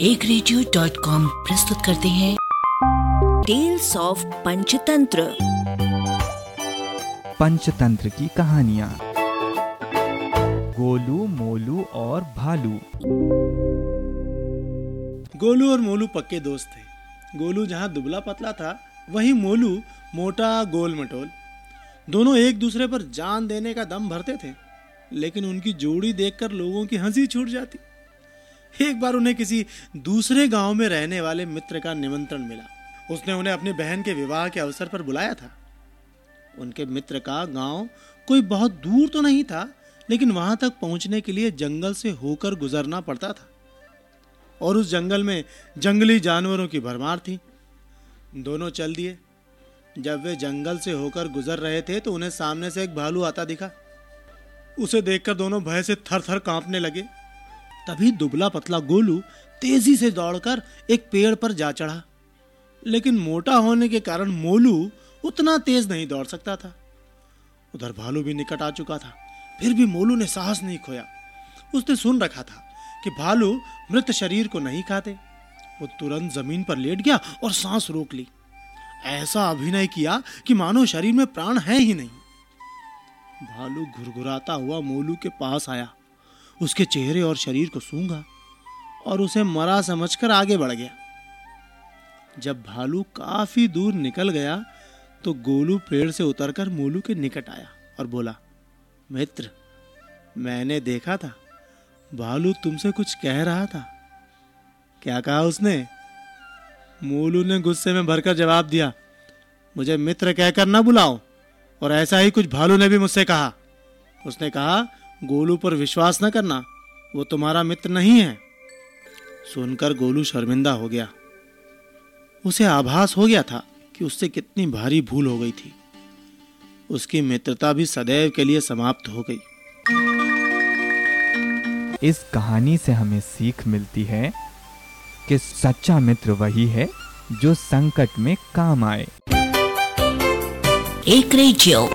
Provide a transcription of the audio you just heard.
एक radio dot com प्रस्तुत करते हैं। टेल्स ऑफ़ पंचतंत्र पंचतंत्र की कहानियाँ। गोलू मोलू और भालू। गोलू और मोलू पक्के दोस्त थे। गोलू जहाँ दुबला पतला था वहीं मोलू मोटा गोल मटोल दोनों एक दूसरे पर जान देने का दम भरते थे लेकिन उनकी जोड़ी देखकर लोगों की हँसी छूट जाती। एक बार उन्हें किसी दूसरे गाँव में रहने वाले मित्र का निमंत्रण मिला। उसने उन्हें अपनी बहन के विवाह के अवसर पर बुलाया था। उनके मित्र का गाँव कोई बहुत दूर तो नहीं था, लेकिन वहाँ तक पहुँचने के लिए जंगल से होकर गुजरना पड़ता था। और उस जंगल में जंगली जानवरों की भरमार थी। दोनों चल दिए। जब वे जंगल से होकर गुजर रहे थे तो उन्हें सामने से एक भालू आता दिखा। उसे देखकर दोनों भय से थर थर कांपने लगे। तभी दुबला पतला गोलू तेज़ी से दौड़कर एक पेड़ पर जा चढ़ा। लेकिन मोटा होने के कारण मोलू उतना तेज नहीं दौड़ सकता था। उधर भालू भी निकट आ चुका था। फिर भी मोलू ने साहस नहीं खोया। उसने सुन रखा था कि भालू मृत शरीर को नहीं खाते। वो तुरंत ज़मीन पर लेट गया और सांस रोक ली। ऐसा अभिनय किया कि मानो शरीर में प्राण है ही नहीं। भालू घुरघुराता हुआ मोलू के पास आया। उसके चेहरे और शरीर को सूंघा और उसे मरा समझकर आगे बढ़ गया। जब भालू काफ़ी दूर निकल गया तो गोलू पेड़ से उतरकर मोलू के निकट आया और बोला, मित्र, मैंने देखा था। भालू तुमसे कुछ कह रहा था। क्या कहा उसने? मोलू ने गुस्से में भरकर जवाब दिया, मुझे मित्र कहकर ना बुलाओ और ऐसा ही कुछ भालू ने भी मुझसे कहा। उसने कहा गोलू पर विश्वास न करना वो तुम्हारा मित्र नहीं है। सुनकर गोलू शर्मिंदा हो गया। उसे आभास हो गया था कि उससे कितनी भारी भूल हो गई थी। उसकी मित्रता भी सदैव के लिए समाप्त हो गई। इस कहानी से हमें सीख मिलती है कि सच्चा मित्र वही है जो संकट में काम आए। एक radio.